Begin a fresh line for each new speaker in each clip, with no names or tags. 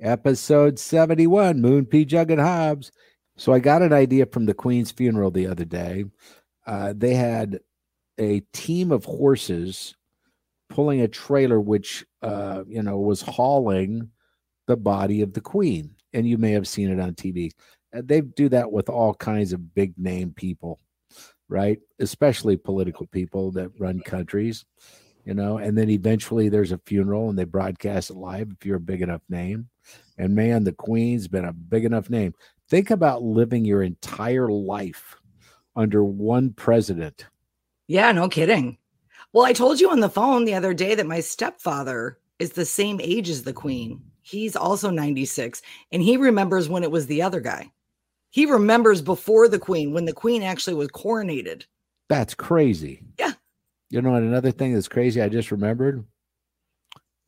episode 71, Moon Pjugg and Hobbs. So I got an idea from the Queen's funeral the other day. Uh, they had a team of horses pulling a trailer, which, uh, you know, was hauling the body of the Queen. And you may have seen it on TV. Uh, they do that with all kinds of big name people, right? Especially political people that run countries you know, and then eventually there's a funeral and they broadcast it live if you're a big enough name. And man, the Queen's been a big enough name. Think about living your entire life under one president.
Yeah, no kidding. Well, I told you on the phone the other day that my stepfather is the same age as the Queen. He's also 96 and he remembers when it was the other guy. He remembers before the Queen when the Queen actually was coronated.
That's crazy.
Yeah.
You know, and another thing that's crazy, I just remembered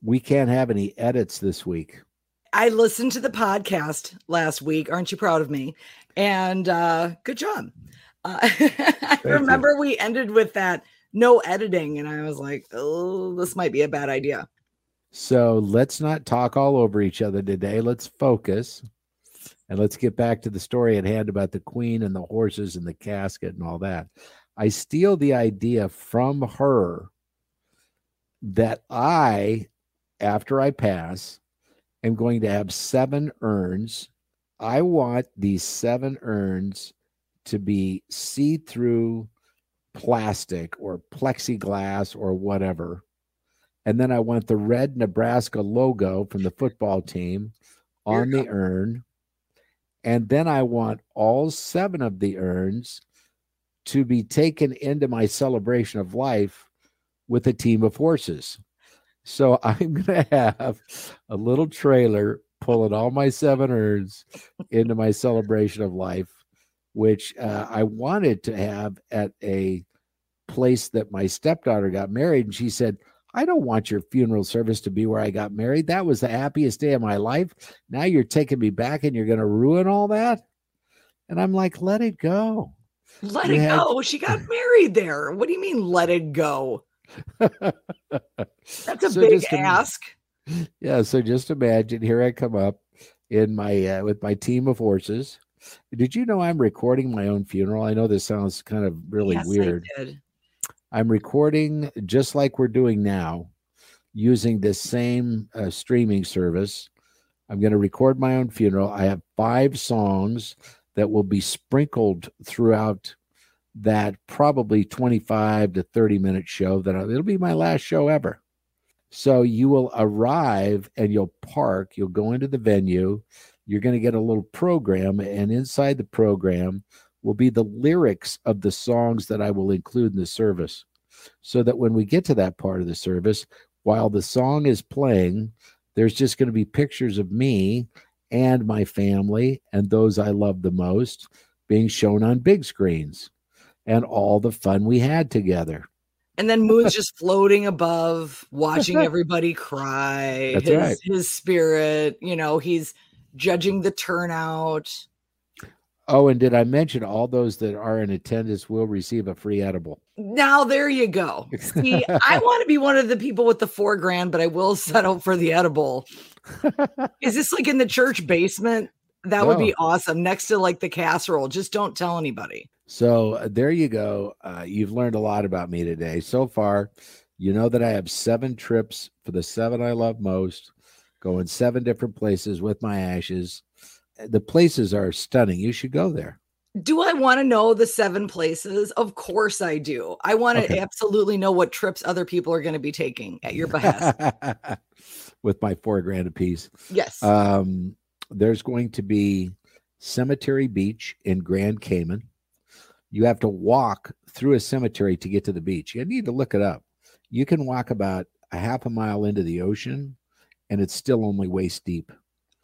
we can't have any edits this week.
I listened to the podcast last week. Aren't you proud of me? And uh, good job. Uh, I remember you. we ended with that no editing, and I was like, oh, this might be a bad idea.
So let's not talk all over each other today. Let's focus and let's get back to the story at hand about the queen and the horses and the casket and all that. I steal the idea from her that I, after I pass, am going to have seven urns. I want these seven urns to be see through plastic or plexiglass or whatever. And then I want the red Nebraska logo from the football team on the urn. And then I want all seven of the urns to be taken into my celebration of life with a team of horses. So I'm going to have a little trailer pulling all my seven urns into my celebration of life, which uh, I wanted to have at a place that my stepdaughter got married. And she said, I don't want your funeral service to be where I got married. That was the happiest day of my life. Now you're taking me back and you're going to ruin all that. And I'm like, let it go.
Let it had... go. She got married there. What do you mean, let it go? That's a so big ask.
yeah. So just imagine here I come up in my uh, with my team of horses. Did you know I'm recording my own funeral? I know this sounds kind of really yes, weird. I'm recording just like we're doing now using this same uh, streaming service. I'm going to record my own funeral. I have five songs that will be sprinkled throughout that probably 25 to 30 minute show that it'll be my last show ever. So you will arrive and you'll park, you'll go into the venue, you're going to get a little program, and inside the program will be the lyrics of the songs that I will include in the service. So that when we get to that part of the service, while the song is playing, there's just going to be pictures of me and my family and those I love the most being shown on big screens and all the fun we had together.
And then Moon's just floating above, watching everybody cry.
That's
his,
right.
his spirit, you know, he's judging the turnout.
Oh, and did I mention all those that are in attendance will receive a free edible?
Now there you go. See, I want to be one of the people with the four grand, but I will settle for the edible. Is this like in the church basement? That would be awesome. Next to like the casserole. Just don't tell anybody.
So uh, there you go. Uh, you've learned a lot about me today. So far, you know that I have seven trips for the seven I love most, going seven different places with my ashes. The places are stunning. You should go there.
Do I want to know the seven places? Of course I do. I want to okay. absolutely know what trips other people are going to be taking at your behest.
With my four grand apiece.
Yes.
Um, there's going to be Cemetery Beach in Grand Cayman. You have to walk through a cemetery to get to the beach. You need to look it up. You can walk about a half a mile into the ocean and it's still only waist deep.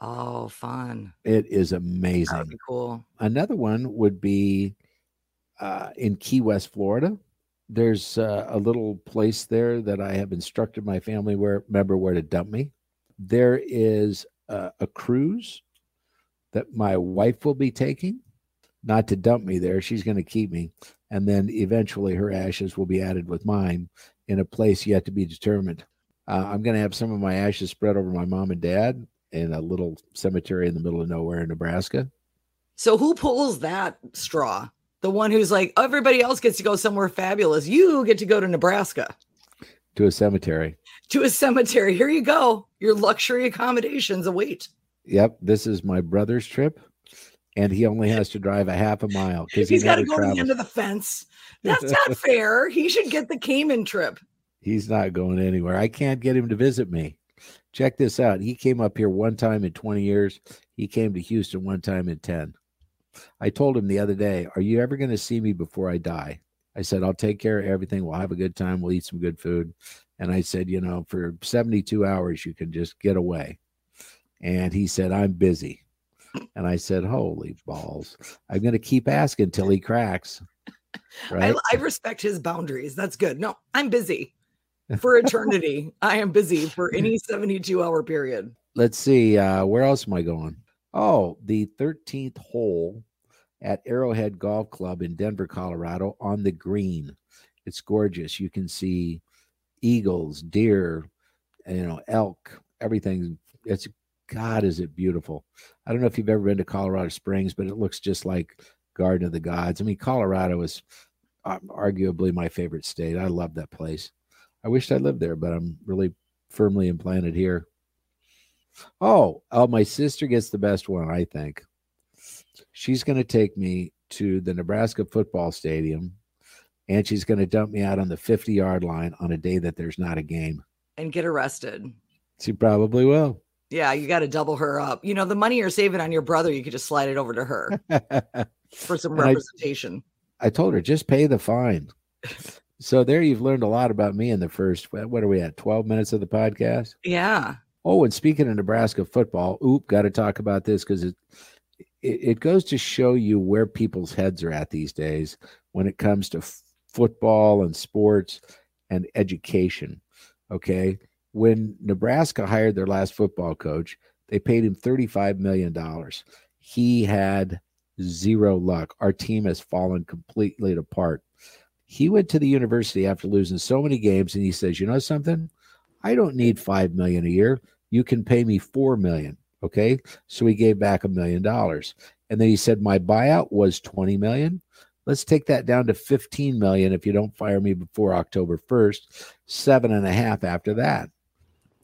Oh, fun.
It is amazing.
cool.
Another one would be uh, in Key West, Florida. There's uh, a little place there that I have instructed my family where member where to dump me. There is uh, a cruise that my wife will be taking, not to dump me there. She's going to keep me. And then eventually her ashes will be added with mine in a place yet to be determined. Uh, I'm going to have some of my ashes spread over my mom and dad in a little cemetery in the middle of nowhere in Nebraska.
So who pulls that straw? The one who's like, everybody else gets to go somewhere fabulous. You get to go to Nebraska
to a cemetery.
To a cemetery. Here you go. Your luxury accommodations await.
Yep. This is my brother's trip. And he only has to drive a half a mile because
he's
he
got to go travels. to the end of the fence. That's not fair. He should get the Cayman trip.
He's not going anywhere. I can't get him to visit me. Check this out. He came up here one time in 20 years. He came to Houston one time in 10. I told him the other day, Are you ever going to see me before I die? I said, I'll take care of everything. We'll have a good time. We'll eat some good food. And I said, You know, for 72 hours, you can just get away. And he said, I'm busy. And I said, Holy balls. I'm going to keep asking till he cracks.
Right? I, I respect his boundaries. That's good. No, I'm busy for eternity. I am busy for any 72 hour period.
Let's see. Uh, where else am I going? Oh, the 13th hole at Arrowhead Golf Club in Denver, Colorado, on the green. It's gorgeous. You can see eagles, deer, you know, elk, everything. It's God, is it beautiful? I don't know if you've ever been to Colorado Springs, but it looks just like Garden of the Gods. I mean, Colorado is uh, arguably my favorite state. I love that place. I wished I lived there, but I'm really firmly implanted here. Oh, oh, my sister gets the best one, I think. She's going to take me to the Nebraska football stadium and she's going to dump me out on the 50 yard line on a day that there's not a game
and get arrested.
She probably will.
Yeah, you got to double her up. You know, the money you're saving on your brother, you could just slide it over to her for some representation.
I, I told her, just pay the fine. so there you've learned a lot about me in the first, what are we at, 12 minutes of the podcast?
Yeah.
Oh, and speaking of Nebraska football, oop, got to talk about this because it, it, goes to show you where people's heads are at these days when it comes to f- football and sports and education. Okay. When Nebraska hired their last football coach, they paid him $35 million. He had zero luck. Our team has fallen completely apart. He went to the university after losing so many games and he says, You know something? I don't need five million a year. You can pay me four million. Okay. So he gave back a million dollars. And then he said, My buyout was 20 million. Let's take that down to 15 million if you don't fire me before October 1st, seven and a half after that.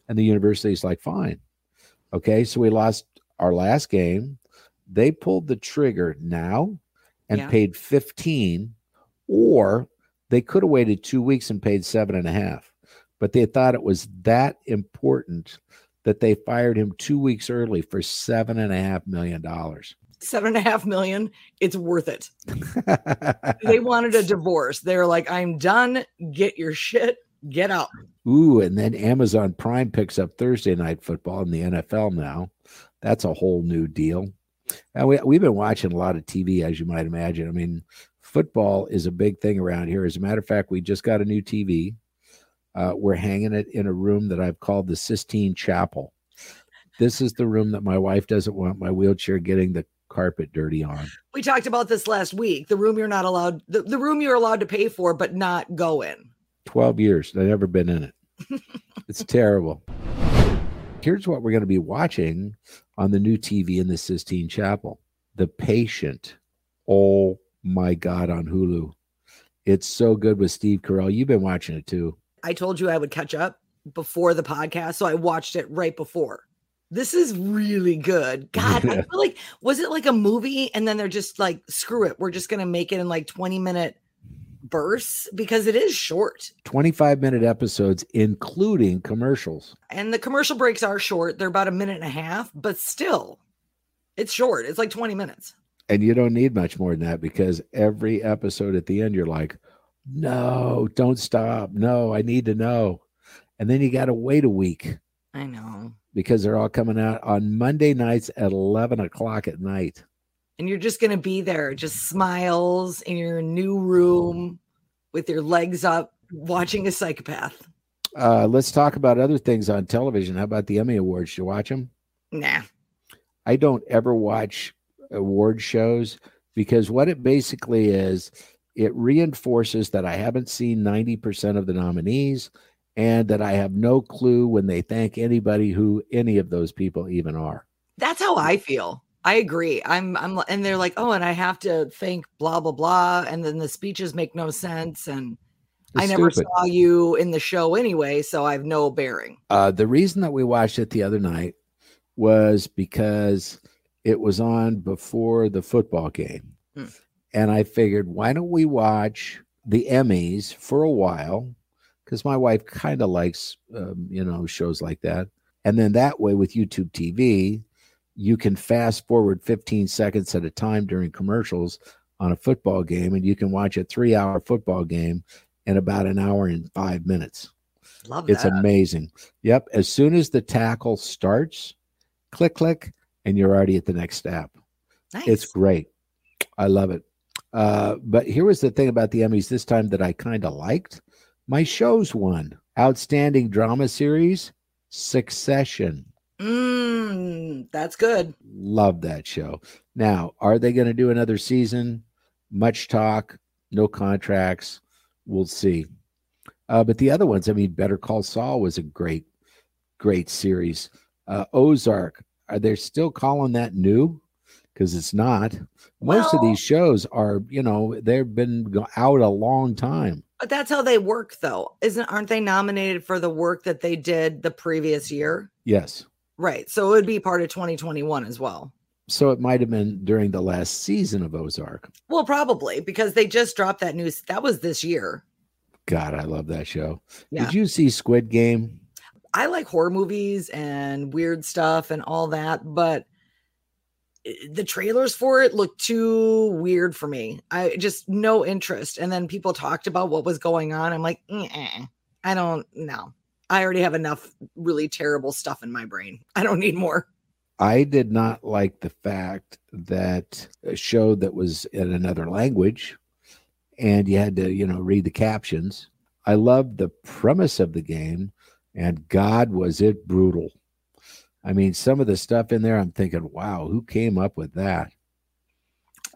And the university's like, fine. Okay. So we lost our last game. They pulled the trigger now and yeah. paid 15, or they could have waited two weeks and paid seven and a half. But they thought it was that important that they fired him two weeks early for seven and a half million dollars.
Seven and a half million, it's worth it. they wanted a divorce. They're like, I'm done. Get your shit, get out.
Ooh, and then Amazon Prime picks up Thursday night football in the NFL now. That's a whole new deal. And we, we've been watching a lot of TV, as you might imagine. I mean, football is a big thing around here. As a matter of fact, we just got a new TV. Uh, we're hanging it in a room that I've called the Sistine Chapel. This is the room that my wife doesn't want my wheelchair getting the carpet dirty on.
We talked about this last week. The room you're not allowed, the, the room you're allowed to pay for, but not go in.
12 years. I've never been in it. it's terrible. Here's what we're going to be watching on the new TV in the Sistine Chapel The Patient. Oh my God, on Hulu. It's so good with Steve Carell. You've been watching it too.
I told you I would catch up before the podcast, so I watched it right before. This is really good. God, I feel like was it like a movie and then they're just like, screw it, we're just gonna make it in like 20 minute bursts because it is short.
25 minute episodes, including commercials.
And the commercial breaks are short. They're about a minute and a half, but still, it's short. It's like 20 minutes.
And you don't need much more than that because every episode at the end, you're like, no, don't stop. No, I need to know. And then you got to wait a week.
I know.
Because they're all coming out on Monday nights at 11 o'clock at night.
And you're just going to be there, just smiles in your new room with your legs up, watching a psychopath.
Uh, let's talk about other things on television. How about the Emmy Awards? You watch them?
Nah.
I don't ever watch award shows because what it basically is it reinforces that I haven't seen 90% of the nominees and that I have no clue when they thank anybody who any of those people even are.
That's how I feel. I agree. I'm I'm and they're like, "Oh, and I have to thank blah blah blah," and then the speeches make no sense and
It's
I never
stupid.
saw you in the show anyway, so I have no bearing.
Uh, the reason that we watched it the other night was because it was on before the football game.
Hmm.
And I figured, why don't we watch the Emmys for a while? Because my wife kind of likes, um, you know, shows like that. And then that way with YouTube TV, you can fast forward 15 seconds at a time during commercials on a football game, and you can watch a three hour football game in about an hour and five minutes.
Love it.
It's
that.
amazing. Yep. As soon as the tackle starts, click, click, and you're already at the next step.
nice.
It's great. I love it. Uh, but here was the thing about the Emmys this time that I kind of liked. My shows won Outstanding Drama Series, Succession.
mm, that's good.
Love that show. Now, are they going to do another season? Much talk, no contracts. We'll see. Uh, but the other ones, I mean, Better Call Saul was a great, great series. Uh, Ozark, are they still calling that new? Because it's not. Most of these shows are, you know, they've been out a long time.
But that's how they work though. Isn't aren't they nominated for the work that they did the previous year?
Yes.
Right. So it would be part of 2021 as well.
So it might have been during the last season of Ozark.
Well, probably because they just dropped that news. That was this year.
God, I love that show.
Yeah.
Did you see Squid Game?
I like horror movies and weird stuff and all that, but the trailers for it looked too weird for me. I just no interest. And then people talked about what was going on. I'm like, I don't know. I already have enough really terrible stuff in my brain. I don't need more.
I did not like the fact that a show that was in another language and you had to, you know, read the captions. I loved the premise of the game and God was it brutal. I mean, some of the stuff in there, I'm thinking, wow, who came up with that?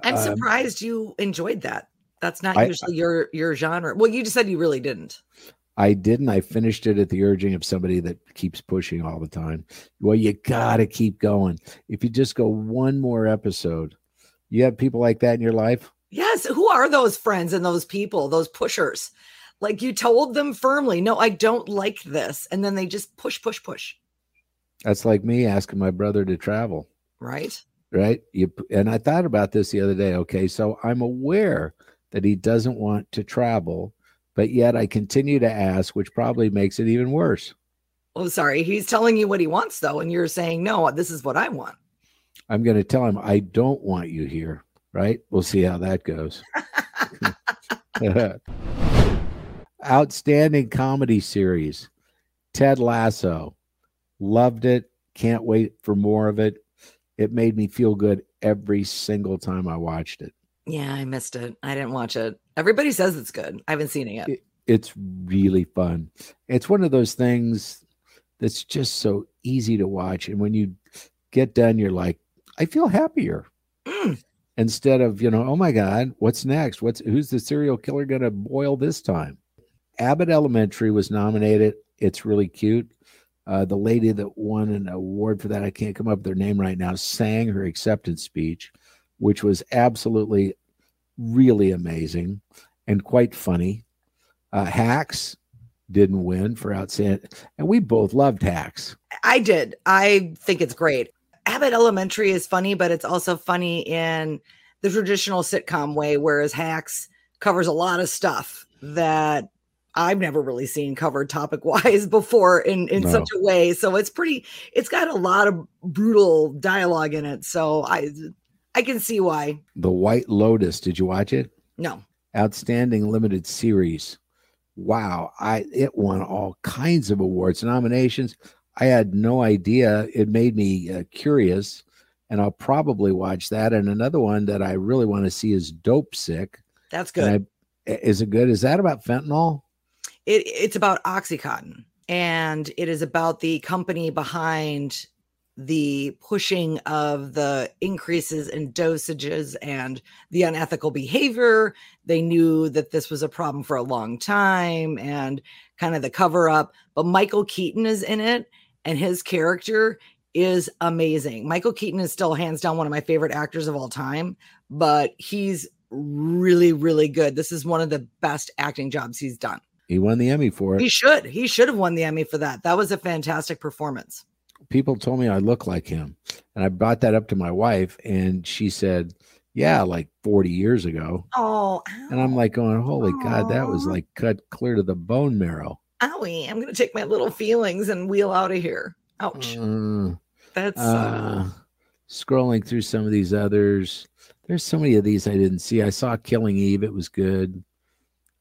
I'm
Um,
surprised you enjoyed that. That's not
I-
usually your your genre. Well, you just said you really didn't.
I didn't. I finished it at the urging of somebody that keeps pushing all the time. Well, you got to keep going. If you just go one more episode, you have people like that in your life.
Yes. Who are those friends and those people, those pushers? Like you told them firmly, no, I don't like this. And then they just push, push, push.
That's like me asking my brother to travel,
Right.
right? You and I thought about this the other day. Okay, so I'm aware that he doesn't want to travel, but yet I continue to ask, which probably makes it even worse.
Oh, sorry. He's telling you what he wants, though. And you're saying, no, this is what I want.
I'm going to tell him I don't want you here, right? We'll see how that goes. Outstanding comedy series. Ted Lasso. Loved it. Can't wait for more of it. It made me feel good every single time I watched it.
Yeah, I missed it. I didn't watch it. Everybody says it's good. I haven't seen it yet.
It- It's really fun. It's one of those things that's just so easy to watch. And when you get done, you're like, I feel happier.
Mm.
instead of you know oh my god what's next what's who's the serial killer going to boil this time abbott elementary was nominated it's really cute uh, the lady that won an award for that i can't come up with their name right now sang her acceptance speech which was absolutely really amazing and quite funny uh, hacks didn't win for outstanding and we both loved hacks
I did. I think it's great. Abbott Elementary is funny, but it's also funny in the traditional sitcom way, whereas Hacks covers a lot of stuff that I've never really seen covered topic wise before in, in
No.
such a way. So it's pretty, it's got a lot of brutal dialogue in it. So I I can see why.
the white lotus did you watch it
No.
outstanding limited series. Wow, I it won all kinds of awards, nominations. I had no idea. It made me uh, curious, and I'll probably watch that. And another one that I really want to see is Dopesick.
That's good.
I, is it good? Is that about fentanyl?
It, it's about Oxycontin and it is about the company behind the pushing of the increases in dosages and the unethical behavior. They knew that this was a problem for a long time and kind of the cover up. But Michael Keaton is in it, and his character is amazing. Michael Keaton is still hands down one of my favorite actors of all time, but he's really, really good. This is one of the best acting jobs he's done.
He won the Emmy for it.
He should. He should have won the Emmy for that. That was a fantastic performance
people told me I look like him. And I brought that up to my wife, and she said, Yeah, like 40 years ago.
Oh,
and I'm like, going, Holy God, that was like cut clear to the bone marrow.
Owie, I'm going to take my little feelings and wheel out of here. Ouch. Uh, That's uh,
uh, scrolling through some of these others. There's so many of these I didn't see. I saw Killing Eve, it was good.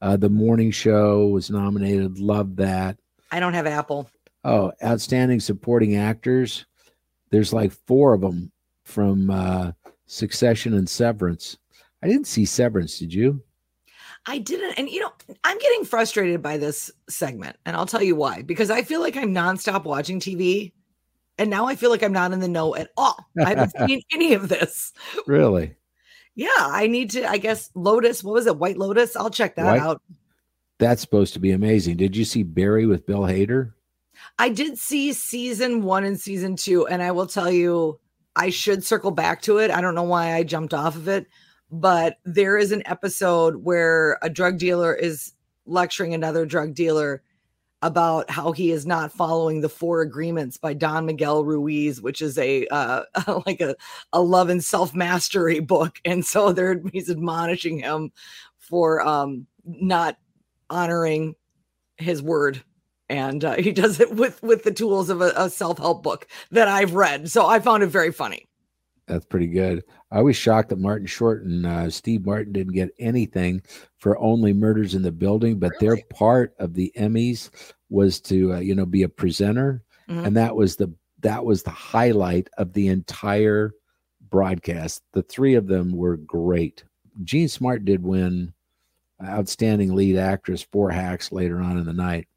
Uh, the Morning Show was nominated. Love that.
I don't have Apple.
Oh, outstanding supporting actors. There's like four of them from uh, Succession and Severance. I didn't see Severance. Did you?
I didn't. And, you know, I'm getting frustrated by this segment. And I'll tell you why. Because I feel like I'm nonstop watching TV. And now I feel like I'm not in the know at all. I haven't seen any of this.
Really?
Yeah. I need to, I guess, Lotus. What was it? White Lotus? I'll check that White, out.
That's supposed to be amazing. Did you see Barry with Bill Hader?
I did see season one and season two, and I will tell you, I should circle back to it. I don't know why I jumped off of it, but there is an episode where a drug dealer is lecturing another drug dealer about how he is not following the four agreements by Don Miguel Ruiz, which is a uh, like a, a love and self mastery book, and so there he's admonishing him for um, not honoring his word. And uh, he does it with with the tools of a, a self-help book that i've read. So i found it very funny
that's pretty good i was shocked that martin short and uh, steve martin didn't get anything for only murders in the building but really? their part of the emmys was to uh, you know be a presenter mm-hmm. and that was the that was the highlight of the entire broadcast the three of them were great Jean Smart did win outstanding lead actress for hacks later on in the night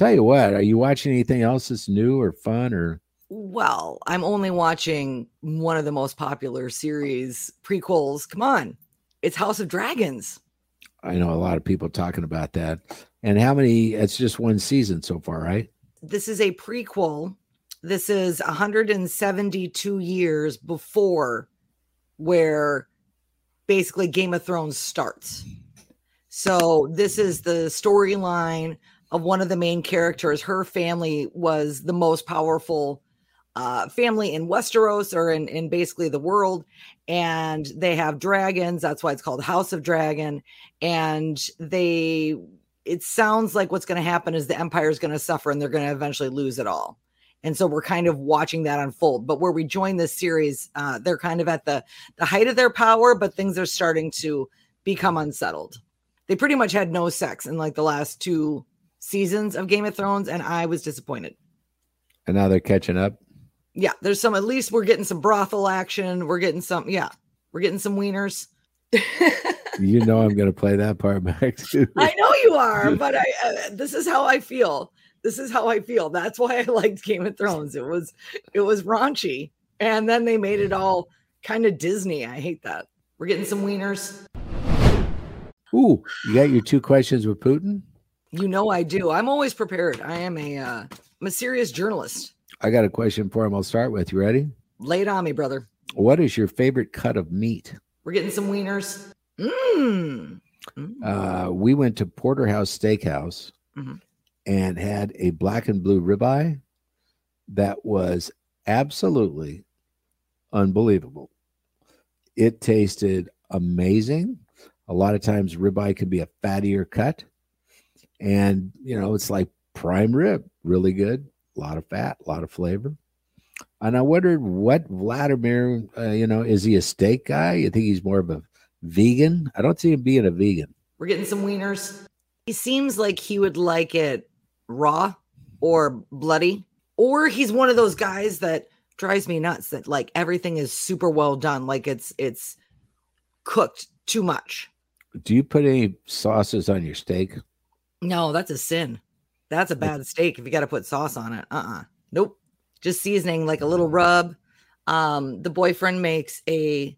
Tell you what, are you watching anything else that's new or fun or?
Well, I'm only watching one of the most popular series prequels. Come on, it's House of Dragons.
I know a lot of people talking about that. And how many? It's just one season so far, right?
This is a prequel. This is 172 years before where basically Game of Thrones starts. So this is the storyline of one of the main characters. Her family was the most powerful uh, family in Westeros or in, in basically the world. And they have dragons. That's why it's called House of Dragon. And they, it sounds like what's going to happen is the empire is going to suffer and they're going to eventually lose it all. And so we're kind of watching that unfold. But where we join this series, uh, they're kind of at the the height of their power, but things are starting to become unsettled. They pretty much had no sex in like the last two seasons of Game of Thrones, and I was disappointed.
And now they're catching up.
Yeah, there's some. At least we're getting some brothel action. We're getting some. Yeah, we're getting some wieners.
you know I'm going to play that part back too.
I know you are, but I. Uh, this is how I feel. This is how I feel. That's why I liked Game of Thrones. It was, it was raunchy, and then they made it all kind of Disney. I hate that. We're getting some wieners.
Ooh, you got your two questions with Putin?
You know I do. I'm always prepared. I am a uh, I'm a serious journalist.
I got a question for him. I'll start with. You ready?
Lay it on me, brother.
What is your favorite cut of meat?
We're getting some wieners. Mm.
Mm. Uh, we went to Porterhouse Steakhouse mm-hmm. and had a black and blue ribeye that was absolutely unbelievable. It tasted amazing. A lot of times, ribeye can be a fattier cut and you know it's like prime rib, really good, a lot of fat, a lot of flavor. And I wondered what Vladimir, uh, you know, is he a steak guy? You think he's more of a vegan? I don't see him being a vegan.
We're getting some wieners. He seems like he would like it raw or bloody, or he's one of those guys that drives me nuts that like everything is super well done, like it's it's cooked too much.
Do you put any sauces on your steak?
No, that's a sin. That's a bad steak if you got to put sauce on it. Uh uh Nope. just seasoning like a little rub. Um, the boyfriend makes a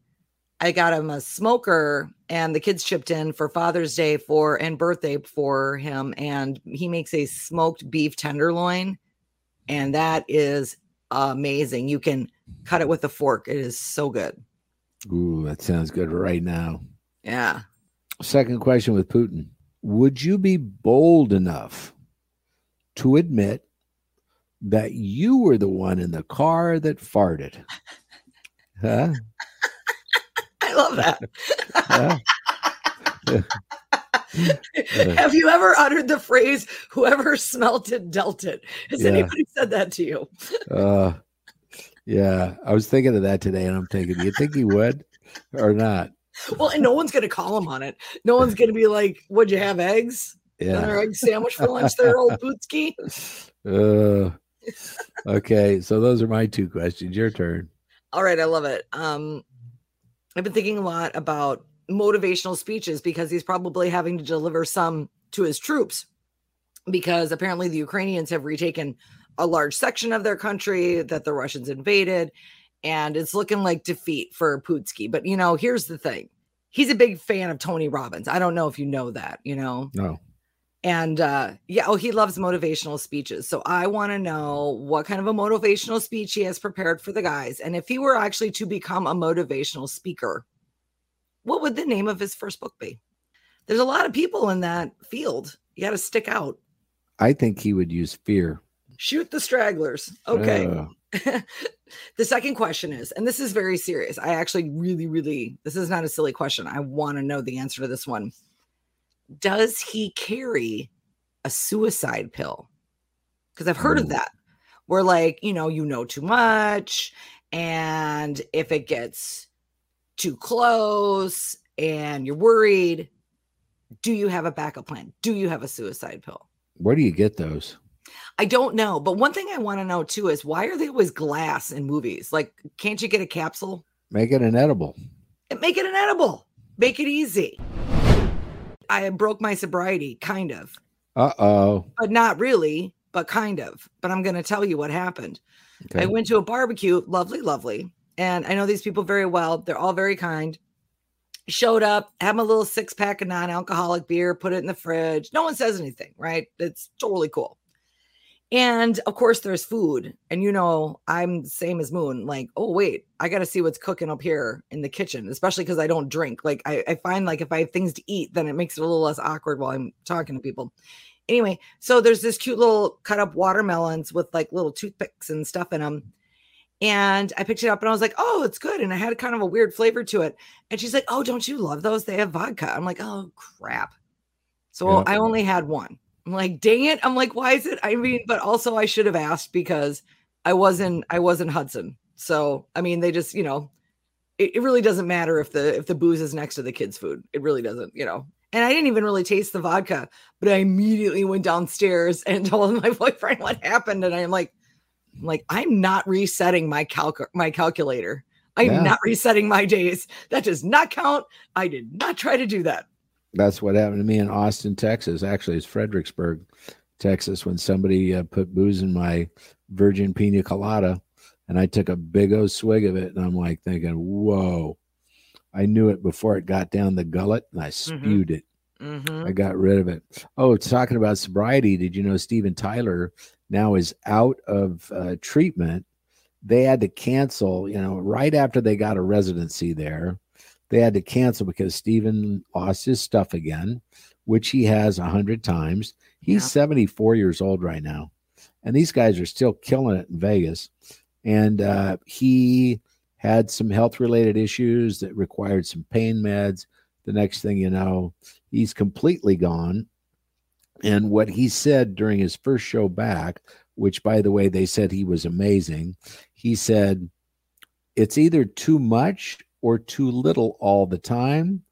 I got him a smoker and the kids chipped in for Father's Day for and birthday for him. And he makes a smoked beef tenderloin. And that is amazing. You can cut it with a fork. It is so good.
Ooh, that sounds good right now.
Yeah.
Second question with Putin. Would you be bold enough to admit that you were the one in the car that farted? Huh?
I love that. Have you ever uttered the phrase "whoever smelt it dealt it"? Has
Yeah.
anybody said that to you?
Uh, yeah, I was thinking of that today, and I'm thinking, do you think he would or not?
Well, and no one's gonna call him on it. No one's gonna be like, "Would you have eggs?
Yeah.
Another egg sandwich for lunch, there, old Bootski?"
Uh, okay, so those are my two questions. Your turn.
All right, I love it. Um, I've been thinking a lot about motivational speeches because he's probably having to deliver some to his troops because apparently the Ukrainians have retaken a large section of their country that the Russians invaded, and it's looking like defeat for Putski. But you know, here's the thing: he's a big fan of Tony Robbins. I don't know if you know that. You know,
No.
And uh yeah oh he loves motivational speeches so i want to know what kind of a motivational speech he has prepared for the guys and if he were actually to become a motivational speaker what would the name of his first book be there's a lot of people in that field you got to stick out
I think he would use fear.
shoot the stragglers okay
Uh,
the second question is, and this is very serious. I actually really, really, this is not a silly question. I want to know the answer to this one. Does he carry a suicide pill? Because I've heard of that, where like, you know, you know too much. And if it gets too close and you're worried, do you have a backup plan? Do you have a suicide pill?
where do you get those?
I don't know. But one thing I want to know too is why are they always glass in movies? Like, can't you get a capsule?
Make it an edible.
Make it an edible. Make it easy. I broke my sobriety, kind of,
Uh oh.
but not really, but kind of. But I'm going to tell you what happened. I went to a barbecue, lovely, lovely. And I know these people very well. They're all very kind. Showed up, had my little six pack of non alcoholic beer, put it in the fridge. No one says anything, right? It's totally cool. And of course, there's food. And you know, I'm the same as Moon. Like, oh, wait, I got to see what's cooking up here in the kitchen, especially because I don't drink. Like, I, I find like if I have things to eat, then it makes it a little less awkward while I'm talking to people. Anyway, so there's this cute little cut up watermelons with like little toothpicks and stuff in them. And I picked it up and I was like, oh, it's good. And I had kind of a weird flavor to it. And she's like, oh, don't you love those? They have vodka. I'm like, oh, crap. So
Yeah.
I only had one. I'm like, dang it. I'm like, why is it? I mean, but also I should have asked because I wasn't, I wasn't Hudson. So, I mean, they just, you know, it, it really doesn't matter if the, if the booze is next to the kids' food. It really doesn't, you know. And I didn't even really taste the vodka, but I immediately went downstairs and told my boyfriend what happened. And I'm like, I'm like, I'm not resetting my calc my calculator. I'm
Yeah.
not resetting my days. That does not count. I did not try to do that.
That's what happened to me in Austin, Texas. Actually, it's Fredericksburg, Texas, when somebody uh, put booze in my virgin pina colada, and I took a big old swig of it, and I'm like thinking, "Whoa!" I knew it before it got down the gullet, and I spewed it.
Mhm.
I got rid of it. Oh, talking about sobriety, did you know Steven Tyler now is out of uh, treatment? They had to cancel, you know, right after they got a residency there. They had to cancel because Steven lost his stuff again, which he has a hundred times. He's
Yeah.
74 years old right now. And these guys are still killing it in Vegas. And uh, he had some health related issues that required some pain meds. The next thing you know, he's completely gone. And what he said during his first show back, which by the way, they said he was amazing, he said, It's either too much or too little all the time.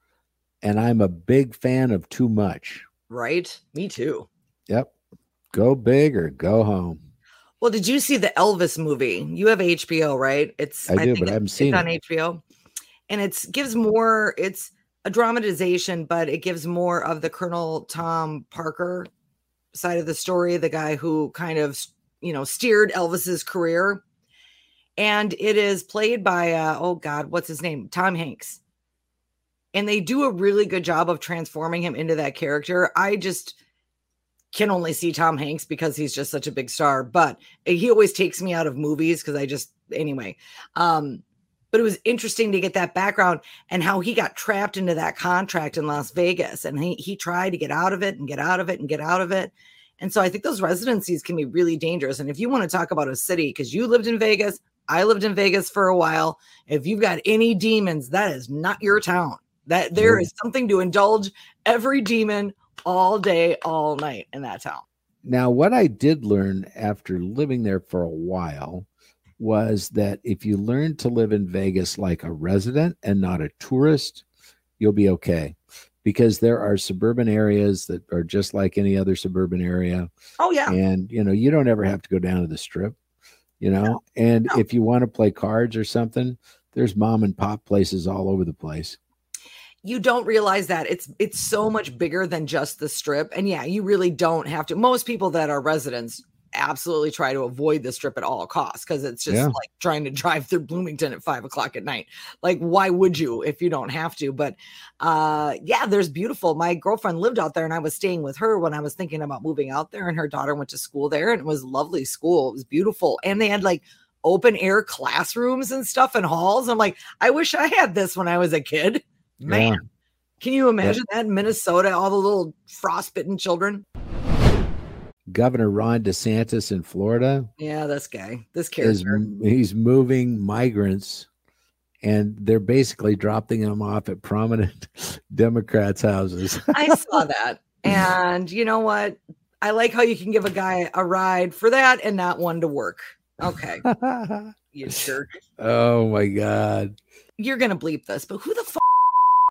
And I'm a big fan of too much.
Right? Me too.
Yep. Go big or go home.
Well, did you see the Elvis movie? You have HBO, right? It's
I do,
think
but I haven't seen
it's on. HBO. And it's gives more, it's a dramatization, but it gives more of the Colonel Tom Parker side of the story, the guy who kind of you know, steered Elvis's career. And it is played by, uh, oh God, what's his name? Tom Hanks. And they do a really good job of transforming him into that character. I just can only see Tom Hanks because he's just such a big star, but he always takes me out of movies because I just, anyway. Um, but it was interesting to get that background and how he got trapped into that contract in Las Vegas and he he tried to get out of it and get out of it and get out of it. And so I think those residencies can be really dangerous. And if you want to talk about a city, because you lived in Vegas, I lived in Vegas for a while. If you've got any demons, that is not your town. That there mm-hmm. is something to indulge every demon all day, all night in that town.
Now, what I did learn after living there for a while was that if you learn to live in Vegas like a resident and not a tourist, you'll be okay. Because there are suburban areas that are just like any other suburban area.
Oh, yeah.
And, you know, you don't ever have to go down to the strip, you know. No, and no. if you want to play cards or something, there's mom and pop places all over the place
you don't realize that it's it's so much bigger than just the strip and yeah you really don't have to most people that are residents absolutely try to avoid the strip at all costs because it's just yeah. like trying to drive through Bloomington at five o'clock at night. Like, why would you if you don't have to? But uh yeah, there's beautiful. My girlfriend lived out there and I was staying with her when I was thinking about moving out there, and her daughter went to school there, and it was lovely school. It was beautiful. And they had like open air classrooms and stuff and halls. I'm like, I wish I had this when I was a kid. Man. Yeah. Can you imagine yeah. that in Minnesota, all the little frostbitten children?
Governor Ron DeSantis in Florida.
Yeah, this guy, this character.
Is, he's moving migrants and they're basically dropping them off at prominent Democrats' houses.
I saw that. And you know what? I like how you can give a guy a ride for that and not one to work. Okay. you jerk.
Oh my God.
You're going to bleep this, but who the fuck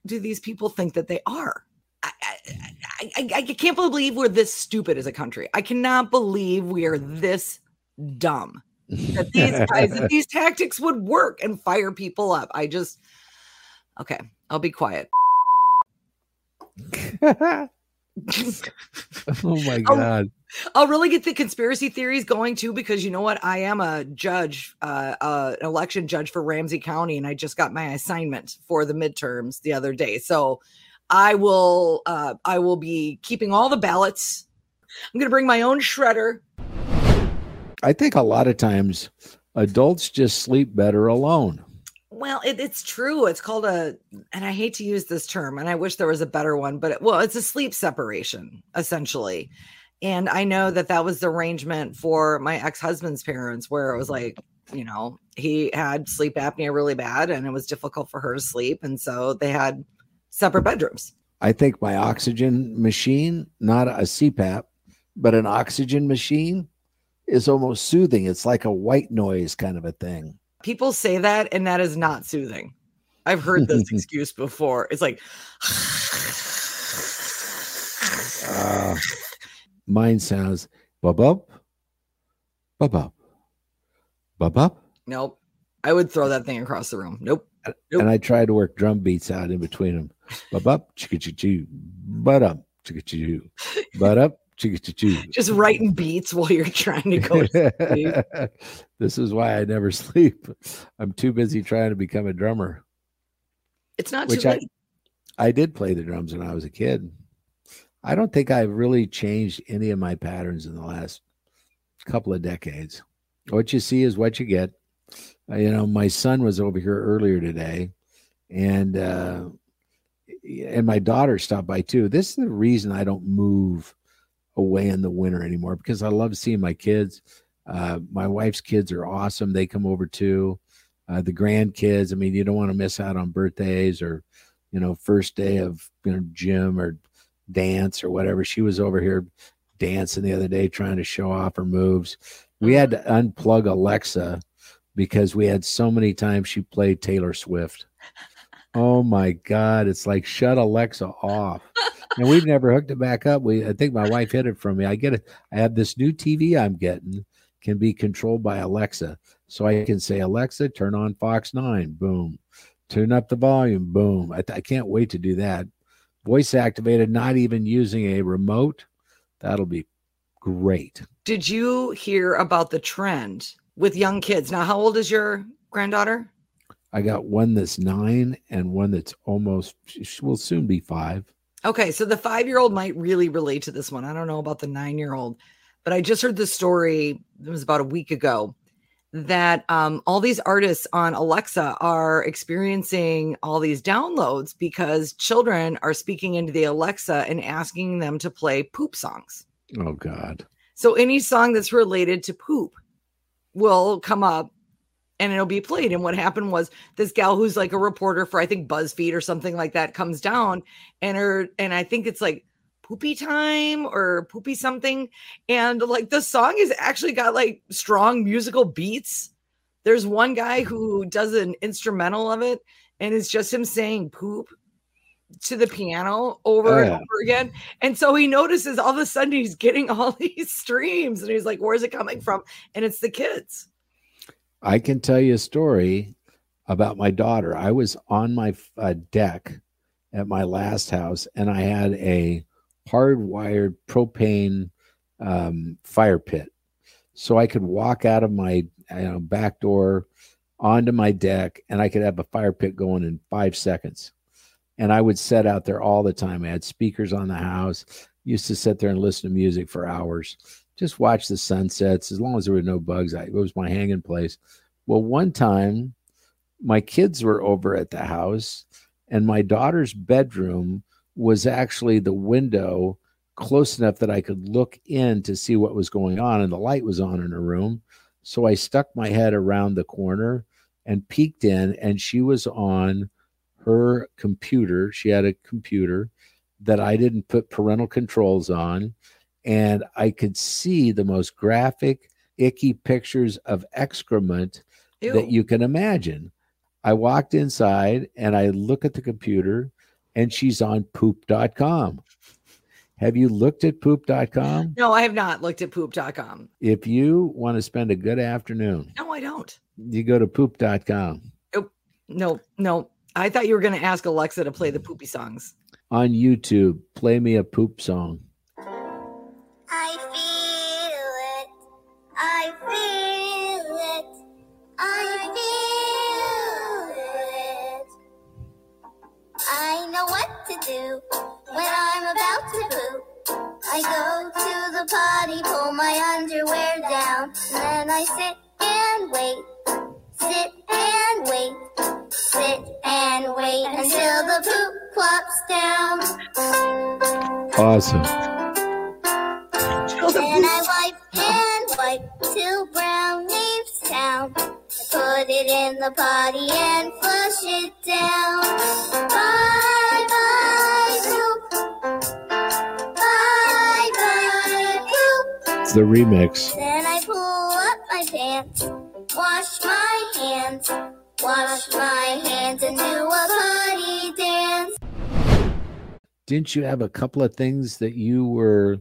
do these people think that they are? I, I, I, can't believe we're this stupid as a country. I cannot believe we are this dumb that these guys, that these tactics would work and fire people up. I just, okay, I'll be quiet.
oh my god.
I'll, I'll, really get the conspiracy theories going too because you know what? I am a judge, uh, uh, an election judge for Ramsey County, and I just got my assignment for the midterms the other day. So I will uh, I will be keeping all the ballots. I'm going to bring my own shredder.
I think a lot of times adults just sleep better alone.
Well, it, it's true. It's called a, and I hate to use this term, and I wish there was a better one, but it, well, it's a sleep separation essentially. And I know that that was the arrangement for my ex husband's parents, where it was like, you know, he had sleep apnea really bad, and it was difficult for her to sleep, and so they had separate bedrooms.
I think my oxygen machine, not a CPAP, but an oxygen machine, is almost soothing. It's like a white noise kind of a thing.
People say that, and that is not soothing. I've heard this excuse before. It's like,
uh, mine sounds bub up, bub up, bub up.
Nope. I would throw that thing across the room. Nope.
Nope. And I try to work drum beats out in between them. Bub up, chicka choo, but up, chicka choo, but up, chicka choo.
Just writing beats while you're trying to go to sleep.
this is why I never sleep. I'm too busy trying to become a drummer.
It's not which I,
I did play the drums when I was a kid. I don't think I've really changed any of my patterns in the last couple of decades. What you see is what you get. Uh, you know, my son was over here earlier today, and uh, and my daughter stopped by too. This is the reason I don't move away in the winter anymore because I love seeing my kids. Uh, my wife's kids are awesome. They come over too. Uh, the grandkids. I mean, you don't want to miss out on birthdays or, you know, first day of you know gym or dance or whatever. She was over here dancing the other day trying to show off her moves. We had to unplug Alexa because we had so many times she played Taylor Swift. Oh my God. It's like shut Alexa off. and we've never hooked it back up. We I think my wife hid it from me. I get it. I have this new TV I'm getting can be controlled by Alexa. So I can say, Alexa, turn on Fox 9. Boom. Turn up the volume. Boom. I, I can't wait to do that. Voice activated, not even using a remote. That'll be great.
Did you hear about the trend with young kids? Now, how old is your granddaughter?
I got one that's nine and one that's almost she will soon be five.
Okay, so the five year old might really relate to this one. I don't know about the nine year old, but I just heard the story. It was about a week ago that um, all these artists on Alexa are experiencing all these downloads because children are speaking into the Alexa and asking them to play poop songs.
Oh, God.
So any song that's related to poop will come up and it'll be played. And what happened was this gal who's like a reporter for I think BuzzFeed or something like that comes down and her and I think it's like poopy time or poopy something. And like the song is actually got like strong musical beats. There's one guy who does an instrumental of it and it's just him saying poop to the piano over oh, yeah. and over again. And so he notices all of a sudden he's getting all these streams and he's like, where's it coming from? And it's the kids.
I can tell you a story about my daughter. I was on my uh, deck at my last house and I had a hardwired propane um, fire pit. So I could walk out of my you know, back door onto my deck and I could have a fire pit going in five seconds. And I would set out there all the time. I had speakers on the house, used to sit there and listen to music for hours just watch the sunsets as long as there were no bugs. I, it was my hanging place. Well, one time my kids were over at the house, and my daughter's bedroom was actually the window close enough that I could look in to see what was going on, and the light was on in her room. So I stuck my head around the corner and peeked in, and she was on her computer. She had a computer that I didn't put parental controls on and I could see the most graphic, icky pictures of excrement Ew. that you can imagine. I walked inside and I look at the computer and she's on poop.com. Have you looked at poop.com?
No, I have not looked at poop.com.
If you want to spend a good afternoon,
no, I don't.
You go to poop.com.
Nope. No, no. I thought you were going to ask Alexa to play the poopy songs.
On YouTube, play me a poop song.
Do when I'm about to poop. I go to the potty, pull my underwear down, then I sit and wait, sit and wait, sit and wait until the poop plops down.
Awesome.
Then I wipe and wipe till brown leaves put it in the potty and flush it down. Bye bye.
It's the remix.
Then I pull up my pants, wash my hands, wash my hands, and do a body dance.
Didn't you have a couple of things that you were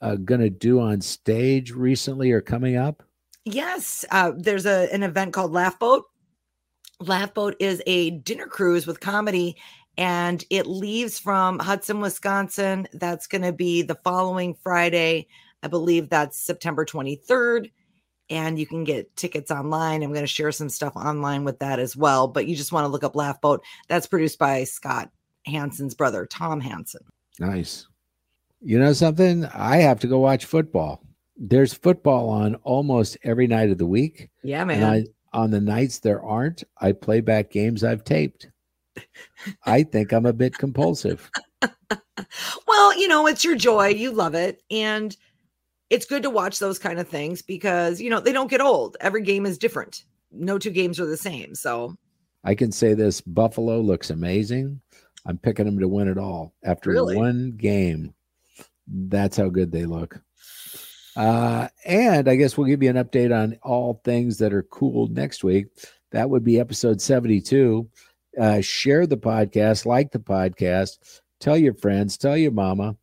uh, going to do on stage recently or coming up?
Yes. Uh, there's a, an event called Laugh Boat. Laugh Boat is a dinner cruise with comedy and it leaves from Hudson, Wisconsin. That's going to be the following Friday. I believe that's September 23rd. And you can get tickets online. I'm going to share some stuff online with that as well. But you just want to look up Laugh Boat. That's produced by Scott Hansen's brother, Tom Hansen.
Nice. You know something? I have to go watch football. There's football on almost every night of the week.
Yeah, man. I,
on the nights there aren't, I play back games I've taped. I think I'm a bit compulsive.
well, you know, it's your joy. You love it. And it's good to watch those kind of things because you know they don't get old. Every game is different. No two games are the same. So
I can say this: Buffalo looks amazing. I'm picking them to win it all after really? one game. That's how good they look. Uh, and I guess we'll give you an update on all things that are cool next week. That would be episode 72. Uh, share the podcast, like the podcast, tell your friends, tell your mama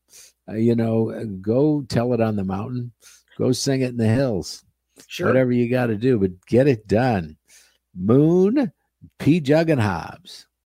you know, uh, go tell it on the mountain, go sing it in the hills. Sure. Whatever you got to do, but get it done. Moon, Pjugg and Hobbs.